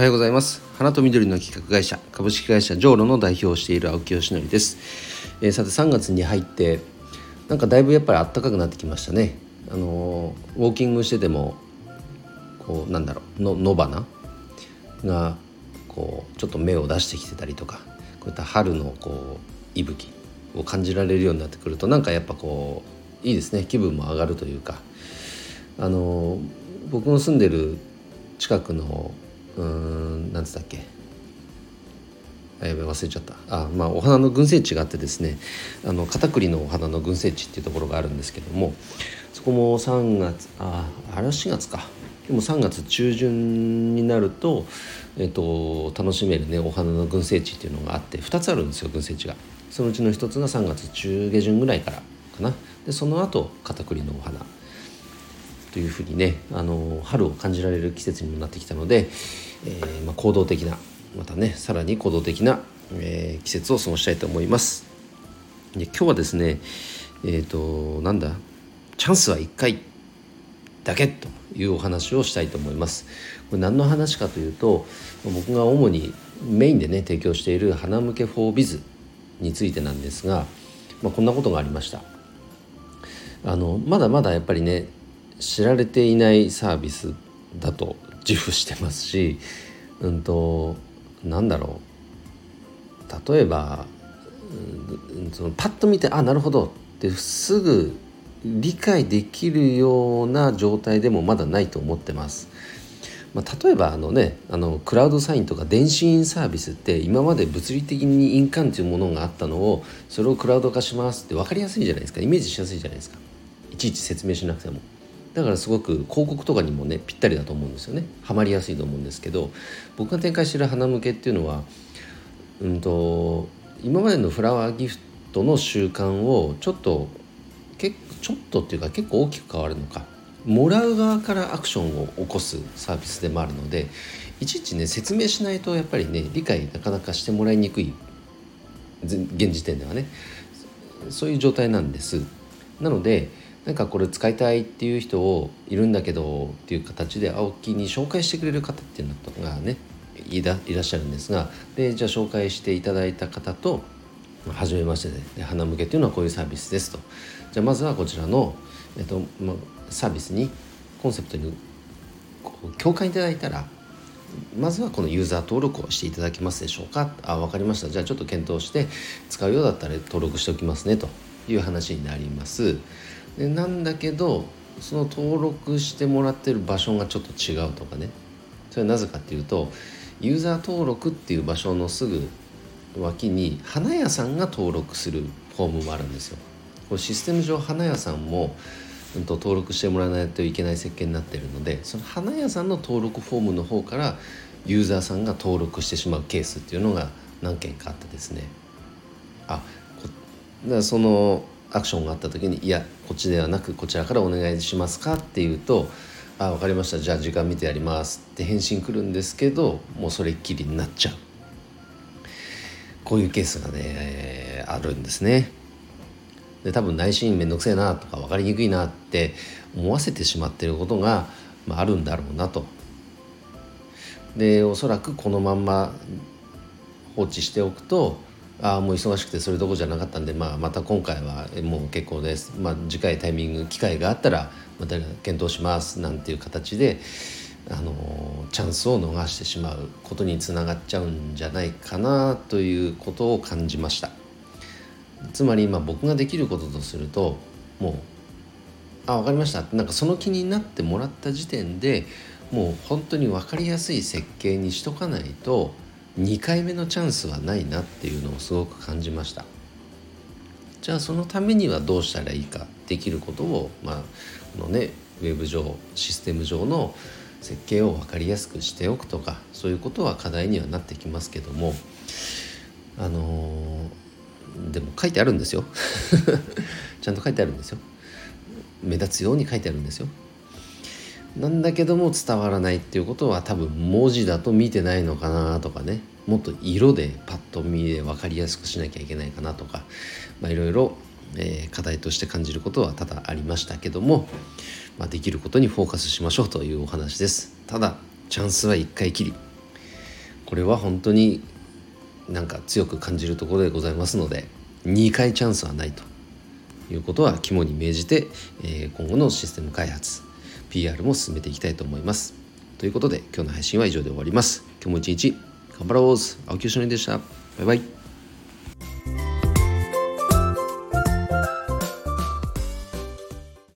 はようございます。花と緑の企画会社株式会社ジョーロの代表をしている青木よしのりです、えー、さて3月に入ってなんかだいぶやっぱり暖かくなってきましたね。あのー、ウォーキングしててもこうなんだろうの野花がこうちょっと芽を出してきてたりとかこういった春のこう息吹を感じられるようになってくるとなんかやっぱこういいですね。気分も上がるというか。あの僕の住んでる近くのうん何つったっけ？あやべ忘れちゃった。あまあお花の群生地があってですねあの片栗のお花の群生地っていうところがあるんですけどもそこも3月ああれは4月か。でも3月中旬になると,、えーと、楽しめるねお花の群生地っていうのがあって2つあるんですよ群生地が。そのうちの1つが3月中下旬ぐらいからかな。でその後片栗のお花。というふうにねあの春を感じられる季節にもなってきたので、えー、まあ、行動的なまたねさらに行動的な、えー、季節を過ごしたいと思います。で今日はですねえっ、ー、となんだチャンスは1回だけというお話をしたいと思います。これ何の話かというと僕が主にメインでね提供している花向けフォービズについてなんですが、まあ、こんなことがありました。あのまだまだやっぱりね知られていないサービスだと自負してますし、うんと、なんだろう例えば、うん、そのパッと見てあなるほどってすぐ理解できるような状態でもまだないと思ってます。まあ、例えばあのねあのクラウドサインとか電子印サービスって今まで物理的に印鑑というものがあったのをそれをクラウド化しますって分かりやすいじゃないですかイメージしやすいじゃないですかいちいち説明しなくても。だからすごく広告とかにもねぴったりだと思うんですよね。ハマりやすいと思うんですけど僕が展開してる花向けっていうのはうんと今までのフラワーギフトの習慣をちょっとけちょっとっていうか結構大きく変わるのか。もらう側からアクションを起こすサービスでもあるのでいちいちね説明しないとやっぱりね理解なかなかしてもらいにくい。現時点ではね。そういう状態なんです。なのでなんかこれ使いたいっていう人をいるんだけどっていう形で青木に紹介してくれる方っていうのがねいらっしゃるんですがでじゃあ紹介していただいた方と初めましてで花向けっていうのはこういうサービスですと。じゃあまずはこちらの、えっとま、サービスにコンセプトに共感いただいたらまずはこのユーザー登録をしていただけますでしょうか。あ分かりました。じゃあちょっと検討して使うようだったら登録しておきますねという話になります。でなんだけどその登録してもらってる場所がちょっと違うとかねそれはなぜかっていうとユーザー登録っていう場所のすぐ脇に花屋さんが登録するフォームもあるんですよ。これシステム上花屋さんも、うん、と登録してもらわないといけない設計になってるのでその花屋さんの登録フォームの方からユーザーさんが登録してしまうケースっていうのが何件かあってですねあだからそのアクションがあった時に「いやこっちではなくこちらからお願いしますか?」っていうと「あ分かりましたじゃあ時間見てやります」って返信来るんですけどもうそれっきりになっちゃうこういうケースがね、あるんですね。で多分内心めんどくせえなとか分かりにくいなって思わせてしまっていることが、まあ、あるんだろうなと。でおそらくこのまんま放置しておくとあもう忙しくてそれどころじゃなかったんで、まあ、また今回はもう結構です、まあ、次回タイミング機会があったらまた検討しますなんていう形であのチャンスを逃してしまうことにつながっちゃうんじゃないかなということを感じました。つまり今僕ができることとするともう「あ分かりました」なんかその気になってもらった時点でもう本当に分かりやすい設計にしとかないと2回目のチャンスはないなっていうのをすごく感じました。じゃあそのためにはどうしたらいいかできることをまあこのねウェブ上システム上の設計を分かりやすくしておくとかそういうことは課題にはなってきますけどもあのー、でも書いてあるんですよ。ちゃんと書いてあるんですよ。目立つように書いてあるんですよ。なんだけども伝わらないっていうことは多分文字だと見てないのかなとかね。もっと色でパッと見で分かりやすくしなきゃいけないかなとか。いろいろ課題として感じることは多々ありましたけども、まあ、できることにフォーカスしましょうというお話です。ただチャンスは1回きり。これは本当になんか強く感じるところでございますので2回チャンスはないということは肝に銘じて、え今後のシステム開発 PR も進めていきたいと思います。ということで今日の配信は以上で終わります。今日も一日頑張ろう青木よしのりでした。バイバイ。